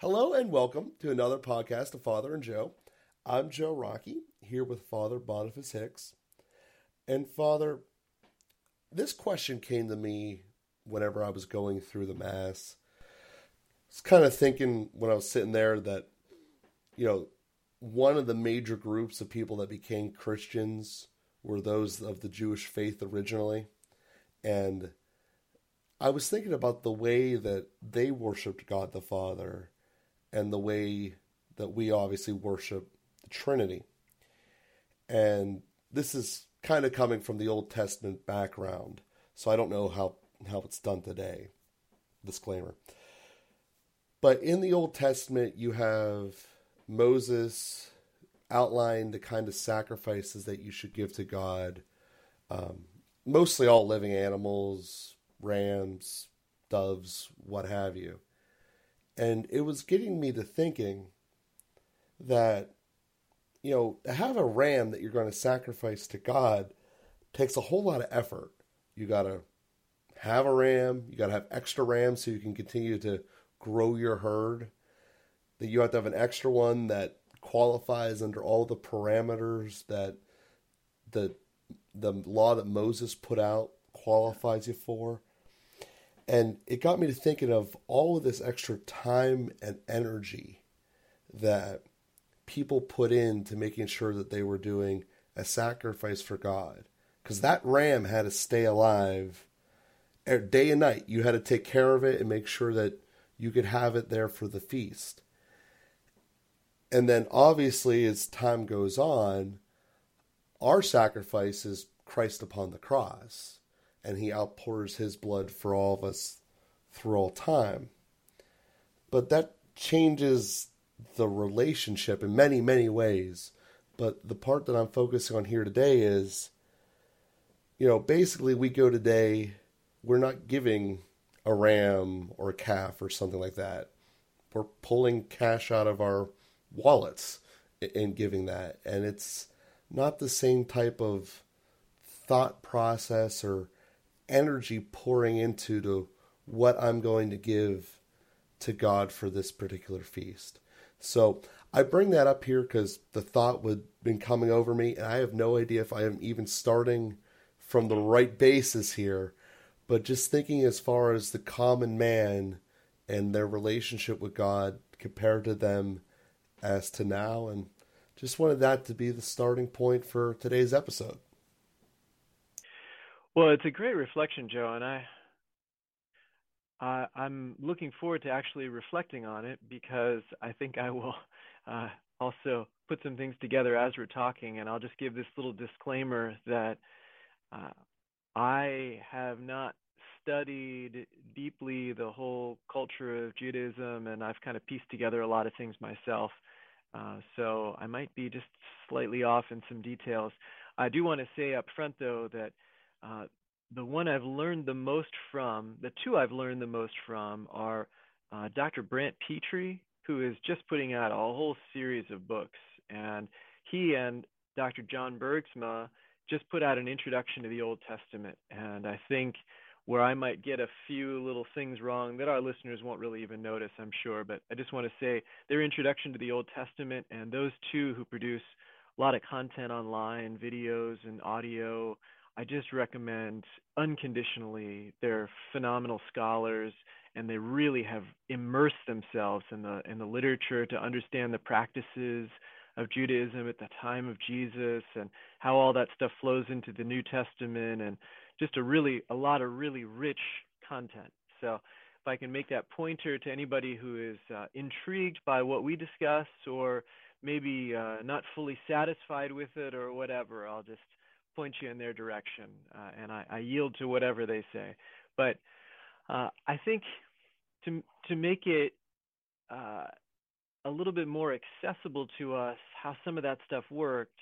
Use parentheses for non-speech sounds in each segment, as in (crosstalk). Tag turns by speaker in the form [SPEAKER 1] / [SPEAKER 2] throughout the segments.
[SPEAKER 1] Hello and welcome to another podcast of Father and Joe. I'm Joe Rockey here with Father Boniface Hicks. And Father, this question came to me whenever I was going through the Mass. I was kind of thinking when I was sitting there that, you know, one of the major groups of people that became Christians were those of the Jewish faith originally. And I was thinking about the way that they worshiped God the Father and the way that we obviously worship the Trinity. And this is kind of coming from the Old Testament background, so I don't know how, how it's done today. Disclaimer. But in the Old Testament, you have Moses outline the kind of sacrifices that you should give to God. Um, mostly all living animals, rams, doves, what have you. And it was getting me to thinking that, you know, to have a ram that you're going to sacrifice to God takes a whole lot of effort. You got to have a ram, you got to have extra rams so you can continue to grow your herd. That you have to have an extra one that qualifies under all the parameters that the the law that Moses put out qualifies you for. And it got me to thinking of all of this extra time and energy that people put into making sure that they were doing a sacrifice for God. Because that ram had to stay alive day and night. You had to take care of it and make sure that you could have it there for the feast. And then, obviously, as time goes on, our sacrifice is Christ upon the cross and he outpours his blood for all of us through all time. But that changes the relationship in many, many ways. But the part that I'm focusing on here today is, you know, basically we go today, we're not giving a ram or a calf or something like that. We're pulling cash out of our wallets and giving that. And it's not the same type of thought process or energy pouring into to what I'm going to give to God for this particular feast. So I bring that up here because the thought would been coming over me, and I have no idea if I am even starting from the right basis here. But just thinking as far as the common man and their relationship with God compared to them as to now, and just wanted that to be the starting point for today's episode.
[SPEAKER 2] Well, it's a great reflection, Joe, and I, I'm looking forward to actually reflecting on it because I think I will uh, also put some things together as we're talking, and I'll just give this little disclaimer that uh, I have not studied deeply the whole culture of Judaism, and I've kind of pieced together a lot of things myself. Uh, so I might be just slightly off in some details. I do want to say up front, though, that uh, the one I've learned the most from, the two I've learned the most from are uh, Dr. Brant Pitre, who is just putting out a whole series of books, and he and Dr. John Bergsma just put out an introduction to the Old Testament. And I think where I might get a few little things wrong that our listeners won't really even notice, I'm sure, but I just want to say their introduction to the Old Testament and those two who produce a lot of content online, videos and audio, I just recommend unconditionally. They're phenomenal scholars, and they really have immersed themselves in the in the literature to understand the practices of Judaism at the time of Jesus and how all that stuff flows into the New Testament, and just a really a lot of really rich content. So if I can make that pointer to anybody who is uh, intrigued by what we discuss or maybe uh, not fully satisfied with it or whatever, I'll just point you in their direction, uh, and I, I, yield to whatever they say. But uh, I think to to make it uh, a little bit more accessible to us, how some of that stuff worked.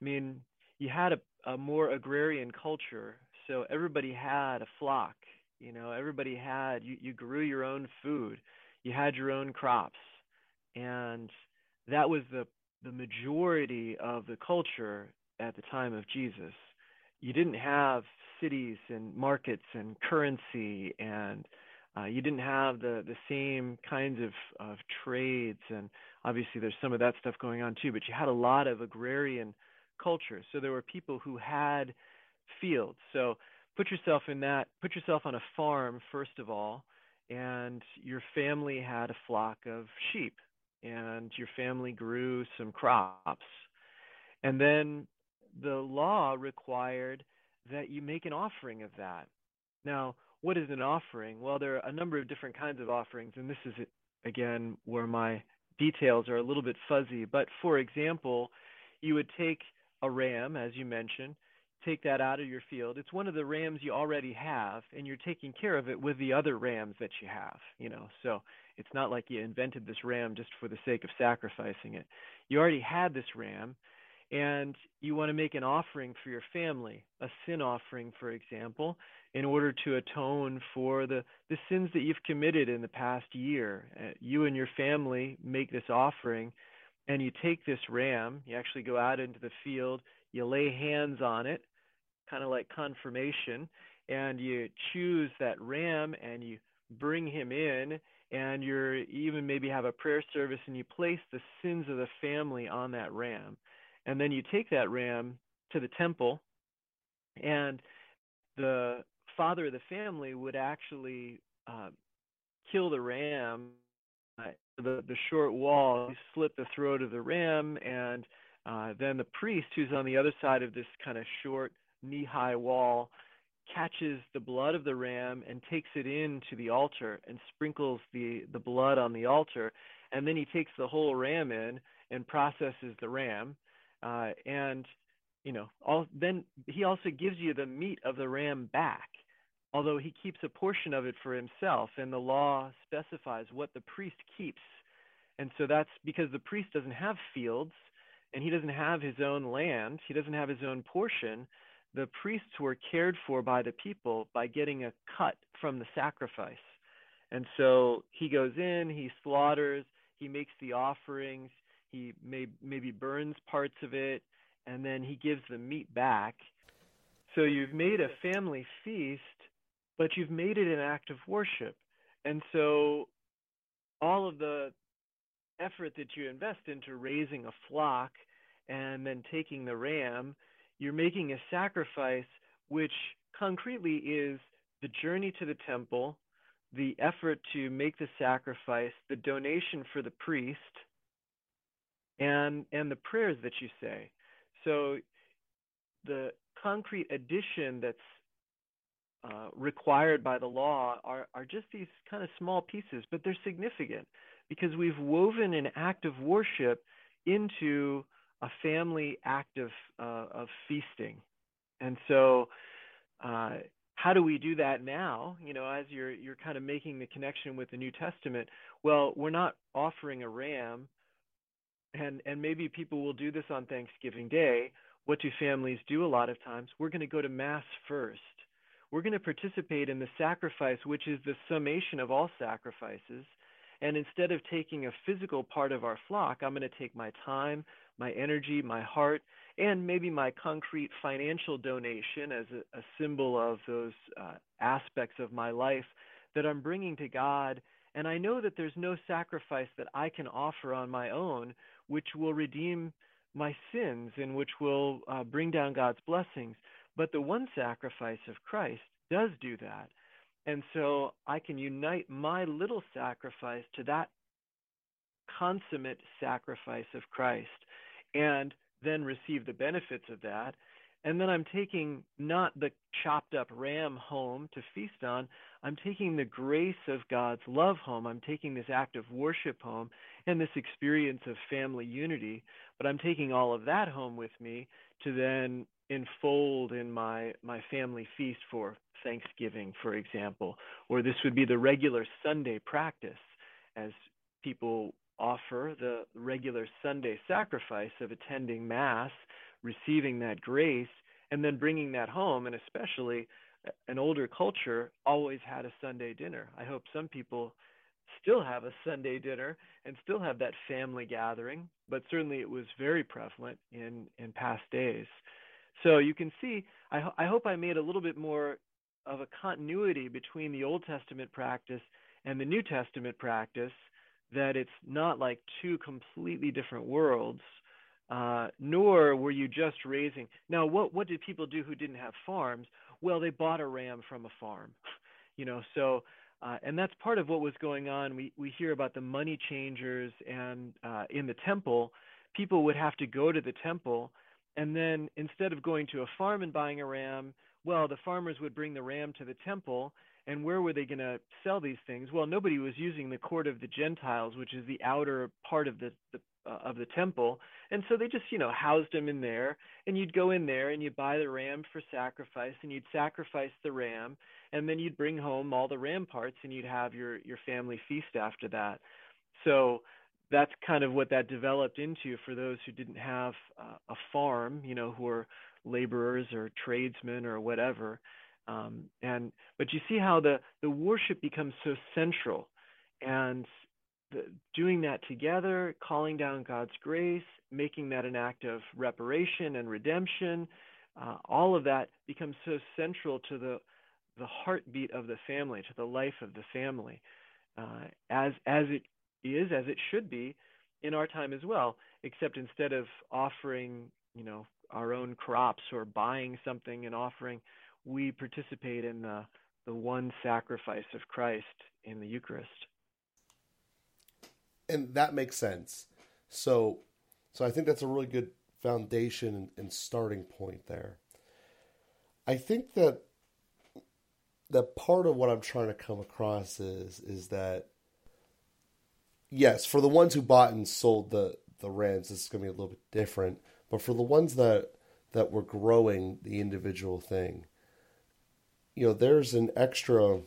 [SPEAKER 2] I mean, you had a, a more agrarian culture, so everybody had a flock. You know, everybody had you, you grew your own food, you had your own crops, and that was the the majority of the culture at the time of Jesus, you didn't have cities and markets and currency and Uh, you didn't have the the same kinds of of trades, and obviously there's some of that stuff going on too. But you had a lot of agrarian culture, so there were people who had fields. So put yourself in that. Put yourself on a farm first of all, and your family had a flock of sheep, and your family grew some crops, and then the law required that you make an offering of that. Now, what is an offering? Well, there are a number of different kinds of offerings, and this is again where my details are a little bit fuzzy. But for example, you would take a ram, as you mentioned, take that out of your field. It's one of the rams you already have, and you're taking care of it with the other rams that you have. You know, so it's not like you invented this ram just for the sake of sacrificing it. You already had this ram and you want to make an offering for your family, a sin offering, for example, in order to atone for the, the sins that you've committed in the past year. Uh, you and your family make this offering, and you take this ram, you actually go out into the field, you lay hands on it, kind of like confirmation, and you choose that ram and you bring him in and you're you even maybe have a prayer service and you place the sins of the family on that ram and then you take that ram to the temple, and the father of the family would actually uh, kill the ram. Uh, the the short wall, slit the throat of the ram, and uh, then the priest, who's on the other side of this kind of short knee-high wall, catches the blood of the ram and takes it into the altar and sprinkles the the blood on the altar, and then he takes the whole ram in and processes the ram uh, and you know, all, then he also gives you the meat of the ram back, although he keeps a portion of it for himself, and the law specifies what the priest keeps. And so that's because the priest doesn't have fields and he doesn't have his own land, he doesn't have his own portion. The priests were cared for by the people by getting a cut from the sacrifice. And so he goes in, he slaughters, he makes the offerings, he may, maybe burns parts of it, and then he gives the meat back. So you've made a family feast, but you've made it an act of worship. And so all of the effort that you invest into raising a flock and then taking the ram, you're making a sacrifice which concretely is the journey to the temple, the effort to make the sacrifice, the donation for the priest, and and the prayers that you say. So the concrete addition that's uh, required by the law are, are just these kind of small pieces, but they're significant because we've woven an act of worship into a family act of, uh, of feasting. And so, uh, how do we do that now? You know, as you're you're kind of making the connection with the New Testament. Well, we're not offering a ram and and maybe people will do this on Thanksgiving Day. What do families do a lot of times? We're going to go to mass first. We're going to participate in the sacrifice, which is the summation of all sacrifices. And instead of taking a physical part of our flock, I'm going to take my time, my energy, my heart, and maybe my concrete financial donation as a, a symbol of those uh, aspects of my life that I'm bringing to God. And I know that there's no sacrifice that I can offer on my own which will redeem my sins and which will uh, bring down God's blessings. But the one sacrifice of Christ does do that. And so I can unite my little sacrifice to that consummate sacrifice of Christ and then receive the benefits of that. And then I'm taking not the chopped up ram home to feast on, I'm taking the grace of God's love home. I'm taking this act of worship home and this experience of family unity, but I'm taking all of that home with me to then enfold in my my family feast for Thanksgiving, for example, or this would be the regular Sunday practice as people offer the regular Sunday sacrifice of attending Mass, receiving that grace, and then bringing that home, and especially an older culture always had a Sunday dinner. I hope some people still have a Sunday dinner and still have that family gathering, but certainly it was very prevalent in in past days. So you can see, I, ho- I hope I made a little bit more of a continuity between the Old Testament practice and the New Testament practice, that it's not like two completely different worlds, uh, nor were you just raising. Now, what, what did people do who didn't have farms? Well, they bought a ram from a farm, (laughs) you know, so. Uh, and that's part of what was going on. We we hear about the money changers, and uh, in the temple, people would have to go to the temple, and then instead of going to a farm and buying a ram, well, the farmers would bring the ram to the temple, and where were they going to sell these things? Well, nobody was using the court of the Gentiles, which is the outer part of the, the uh, of the temple, and so they just you know housed them in there. And you'd go in there and you'd buy the ram for sacrifice, and you'd sacrifice the ram, and then you'd bring home all the ram parts, and you'd have your your family feast after that. So that's kind of what that developed into for those who didn't have uh, a farm, you know, who are laborers or tradesmen or whatever. Um, and but you see how the the worship becomes so central, and doing that together, calling down God's grace, making that an act of reparation and redemption, uh, all of that becomes so central to the the heartbeat of the family, to the life of the family, uh, as as it is, as it should be, in our time as well. Except instead of offering, you know, our own crops or buying something and offering, we participate in the, the one sacrifice of Christ in the Eucharist.
[SPEAKER 1] And that makes sense. So, so I think that's a really good foundation and starting point there. I think that that part of what I'm trying to come across is is that yes, for the ones who bought and sold the the Rams, this is going to be a little bit different. But for the ones that that were growing the individual thing, you know, there's an extra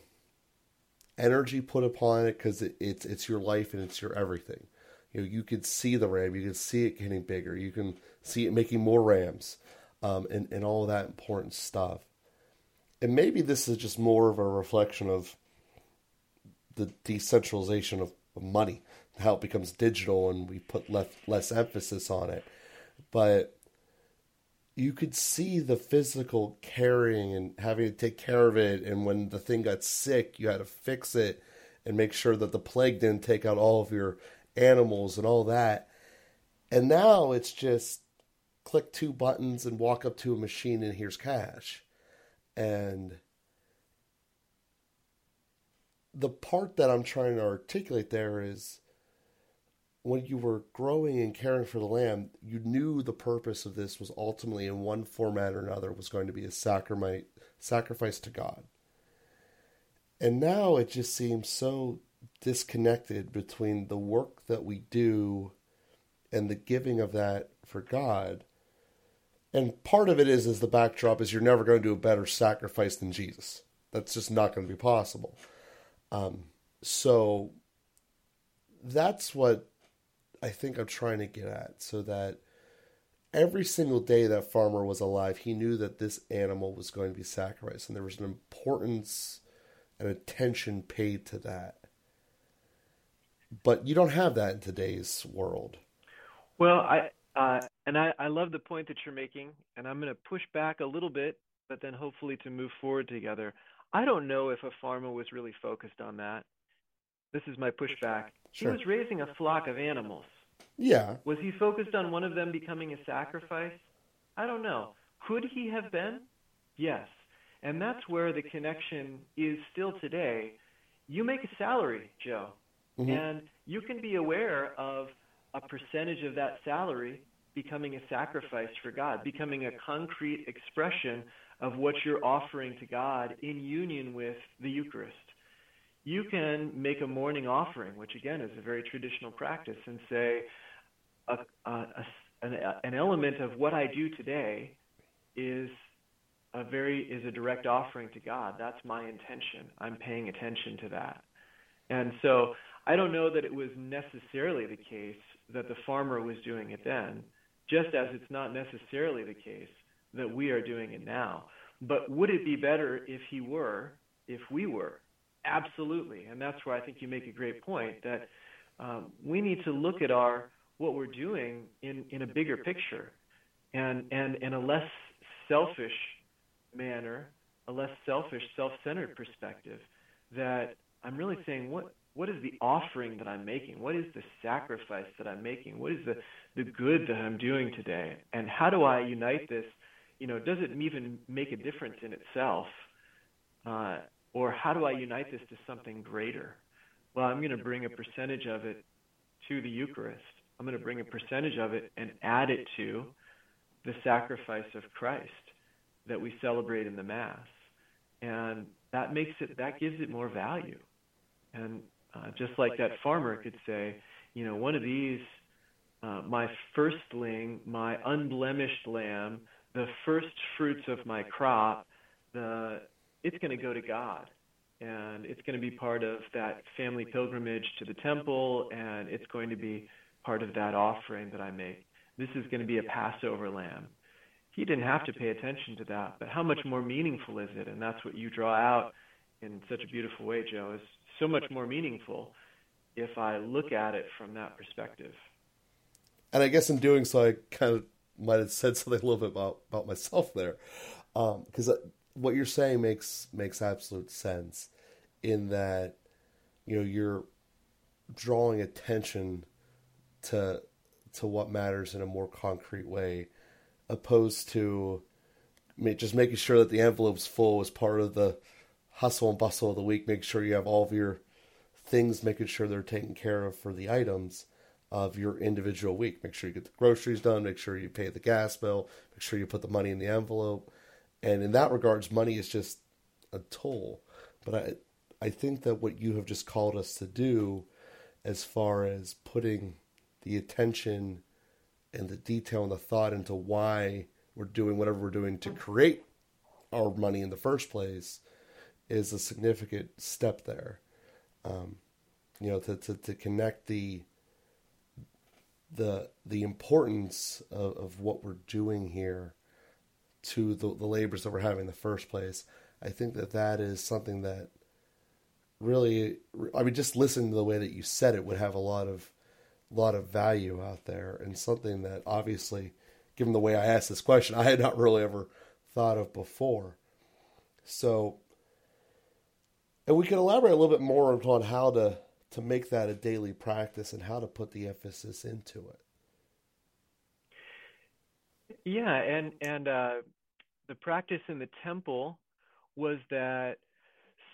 [SPEAKER 1] energy put upon it because it, it's it's your life and it's your everything. You know, you could see the ram, you can see it getting bigger, you can see it making more rams, um, and and all that important stuff. And maybe this is just more of a reflection of the decentralization of, of money, how it becomes digital, and we put less less emphasis on it but you could see the physical carrying and having to take care of it. And when the thing got sick, you had to fix it and make sure that the plague didn't take out all of your animals and all that. And now it's just click two buttons and walk up to a machine and here's cash. And the part that I'm trying to articulate there is when you were growing and caring for the lamb, you knew the purpose of this was ultimately, in one format or another, was going to be a sacrifice, sacrifice to God. And now it just seems so disconnected between the work that we do and the giving of that for God. And part of it is, is the backdrop is you're never going to do a better sacrifice than Jesus. That's just not going to be possible. Um, so that's what I think I'm trying to get at so that every single day that farmer was alive, he knew that this animal was going to be sacrificed, and there was an importance and attention paid to that. But you don't have that in today's world.
[SPEAKER 2] Well, I uh, and I, I love the point that you're making, and I'm going to push back a little bit, but then hopefully to move forward together. I don't know if a farmer was really focused on that. This is my pushback. Sure. He was raising a flock of animals.
[SPEAKER 1] Yeah.
[SPEAKER 2] Was he focused on one of them becoming a sacrifice? I don't know. Could he have been? Yes. And that's where the connection is still today. You make a salary, Joe, mm-hmm. and you can be aware of a percentage of that salary becoming a sacrifice for God, becoming a concrete expression of what you're offering to God in union with the Eucharist you can make a morning offering, which again is a very traditional practice, and say a, a, a, an, an element of what I do today is a very is a direct offering to God. That's my intention. I'm paying attention to that. And so I don't know that it was necessarily the case that the farmer was doing it then, just as it's not necessarily the case that we are doing it now. But would it be better if he were, if we were? Absolutely, and that's where I think you make a great point that um, we need to look at our what we're doing in, in a bigger picture, and and in a less selfish manner a less selfish, self-centered perspective. That I'm really saying, what what is the offering that I'm making? What is the sacrifice that I'm making? What is the the good that I'm doing today? And how do I unite this? You know, does it even make a difference in itself? Uh, or how do I unite this to something greater? Well, I'm going to bring a percentage of it to the Eucharist. I'm going to bring a percentage of it and add it to the sacrifice of Christ that we celebrate in the Mass. And that makes it, that gives it more value. And uh, just like that farmer could say, you know, one of these, uh, my firstling, my unblemished lamb, the first fruits of my crop, the, it's going to go to God and it's going to be part of that family pilgrimage to the temple, and it's going to be part of that offering that I make. This is going to be a Passover lamb. He didn't have to pay attention to that, but how much more meaningful is it? And that's what you draw out in such a beautiful way, Joe, is so much more meaningful if I look at it from that perspective.
[SPEAKER 1] And I guess in doing so, I kind of might have said something a little bit about, about myself there. Because um, what you're saying makes makes absolute sense in that you know you're drawing attention to to what matters in a more concrete way opposed to just making sure that the envelope's full as part of the hustle and bustle of the week make sure you have all of your things making sure they're taken care of for the items of your individual week. Make sure you get the groceries done make sure you pay the gas bill make sure you put the money in the envelope and in that regards, money is just a tool. But I, I think that what you have just called us to do, as far as putting the attention and the detail and the thought into why we're doing whatever we're doing to create our money in the first place, is a significant step there. Um, you know, to, to, to connect the the the importance of, of what we're doing here to the, the labors that we're having in the first place. I think that that is something that really, I mean, just listening to the way that you said it would have a lot of, lot of value out there, and something that obviously, given the way I asked this question, I had not really ever thought of before. So, and we can elaborate a little bit more on how to to make that a daily practice and how to put the emphasis into it.
[SPEAKER 2] Yeah, and and uh, the practice in the temple was that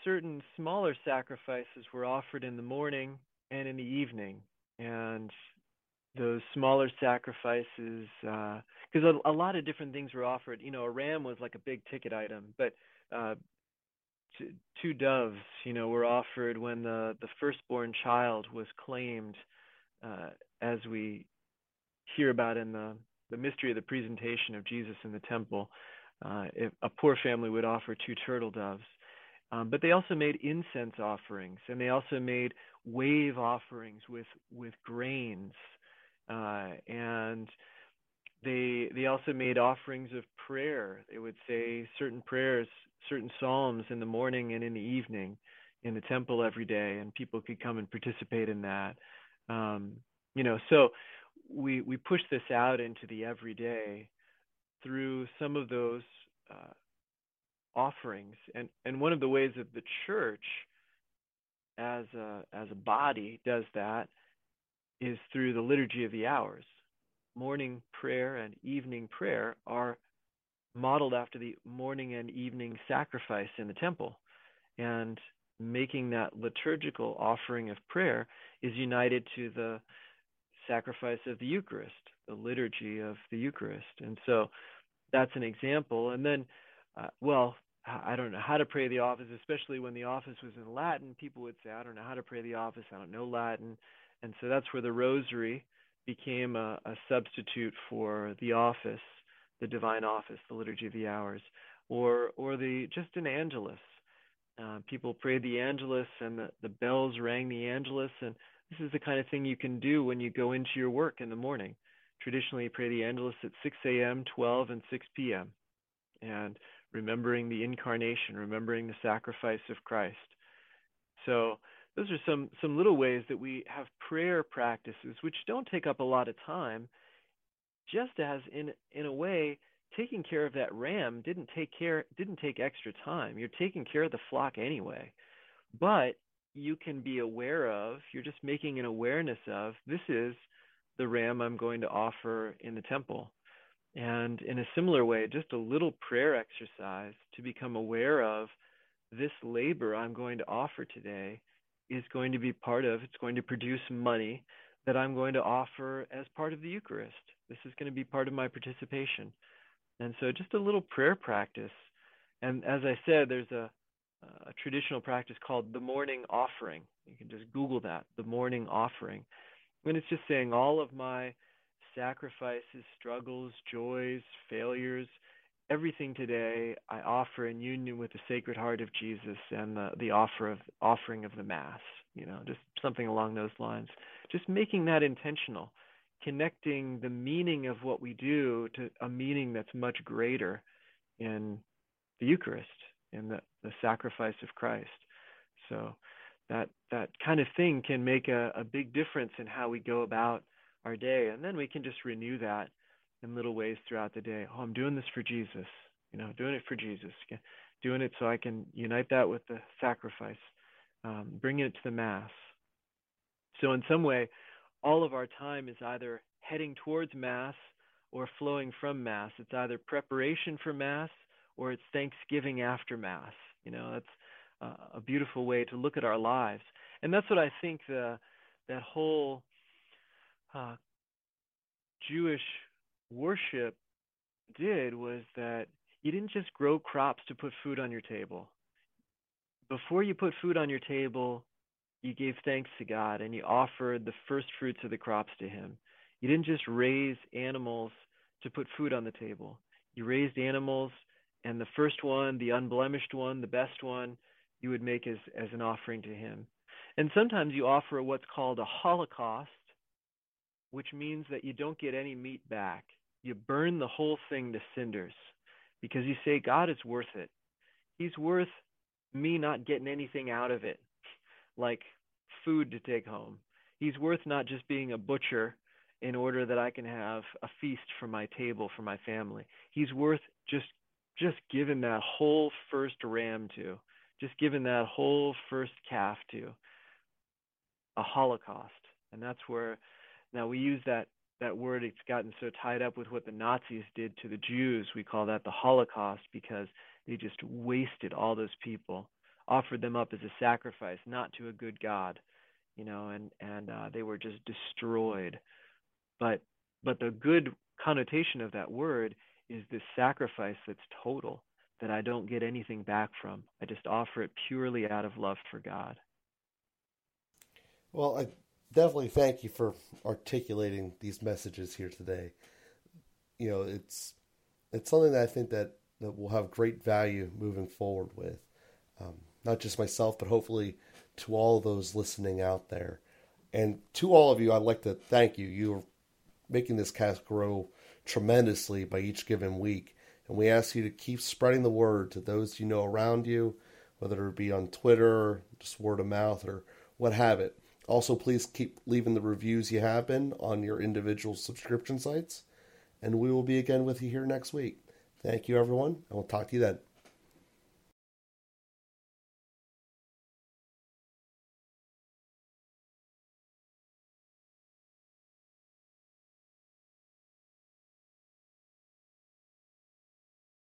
[SPEAKER 2] certain smaller sacrifices were offered in the morning and in the evening. And those smaller sacrifices, because uh, a, a, lot of different things were offered. You know, a ram was like a big ticket item, but uh, two, two doves, you know, were offered when the, the firstborn child was claimed, uh, as we hear about in the, the mystery of the presentation of Jesus in the temple. Uh, if a poor family would offer two turtle doves. Um, but they also made incense offerings, and they also made wave offerings with with grains, uh, and they they also made offerings of prayer. They would say certain prayers, certain psalms in the morning and in the evening in the temple every day, and people could come and participate in that. Um, you know, so we we push this out into the everyday through some of those uh, offerings. And, and one of the ways that the church as a, as a body does that is through the liturgy of the hours. Morning prayer and evening prayer are modeled after the morning and evening sacrifice in the temple. And making that liturgical offering of prayer is united to the sacrifice of the Eucharist, the liturgy of the Eucharist. And so that's an example. And then, uh, well, I don't know how to pray the office, especially when the office was in Latin. People would say, I don't know how to pray the office. I don't know Latin. And so that's where the rosary became a, a substitute for the office, the divine office, the liturgy of the hours, or, or the just an angelus. Uh, people prayed the angelus and the, the bells rang the angelus. And this is the kind of thing you can do when you go into your work in the morning traditionally pray the Angelus at 6 a.m., 12, and 6 p.m. And remembering the incarnation, remembering the sacrifice of Christ. So those are some some little ways that we have prayer practices which don't take up a lot of time, just as in in a way taking care of that ram didn't take care didn't take extra time. You're taking care of the flock anyway. But you can be aware of, you're just making an awareness of this is the ram I'm going to offer in the temple. And in a similar way, just a little prayer exercise to become aware of this labor I'm going to offer today is going to be part of, it's going to produce money that I'm going to offer as part of the Eucharist. This is going to be part of my participation. And so just a little prayer practice. And as I said, there's a, a traditional practice called the morning offering. You can just Google that, the morning offering. And it's just saying all of my sacrifices, struggles, joys, failures, everything today I offer in union with the Sacred Heart of Jesus and the, the offer of offering of the Mass. You know, just something along those lines. Just making that intentional, connecting the meaning of what we do to a meaning that's much greater in the Eucharist, in the, the sacrifice of Christ. So that that kind of thing can make a, a big difference in how we go about our day. And then we can just renew that in little ways throughout the day. Oh, I'm doing this for Jesus. You know, doing it for Jesus. Doing it so I can unite that with the sacrifice, um, bringing it to the Mass. So, in some way, all of our time is either heading towards Mass or flowing from Mass. It's either preparation for Mass or it's Thanksgiving after Mass. You know, that's a beautiful way to look at our lives. And that's what I think the, that whole uh, Jewish worship did was that you didn't just grow crops to put food on your table. Before you put food on your table, you gave thanks to God and you offered the first fruits of the crops to Him. You didn't just raise animals to put food on the table. You raised animals, and the first one, the unblemished one, the best one, you would make as, as an offering to Him. And sometimes you offer what's called a holocaust, which means that you don't get any meat back. You burn the whole thing to cinders because you say, God is worth it. He's worth me not getting anything out of it, like food to take home. He's worth not just being a butcher in order that I can have a feast for my table for my family. He's worth just just giving that whole first ram to, just given that whole first calf to a holocaust. And that's where now we use that that word it's gotten so tied up with what the Nazis did to the Jews. We call that the Holocaust because they just wasted all those people, offered them up as a sacrifice, not to a good God, you know, and and uh, they were just destroyed. But but the good connotation of that word is this sacrifice that's total, that I don't get anything back from. I just offer it purely out of love for God.
[SPEAKER 1] Well, I definitely thank you for articulating these messages here today. You know, it's it's something that I think that that will have great value moving forward with, um, not just myself, but hopefully to all those listening out there, and to all of you. I'd like to thank you. You're making this cast grow tremendously by each given week, and we ask you to keep spreading the word to those you know around you, whether it be on Twitter, just word of mouth, or what have it also, please keep leaving the reviews you have been on your individual subscription sites. And we will be again with you here next week. Thank you, everyone, and we'll talk to you then.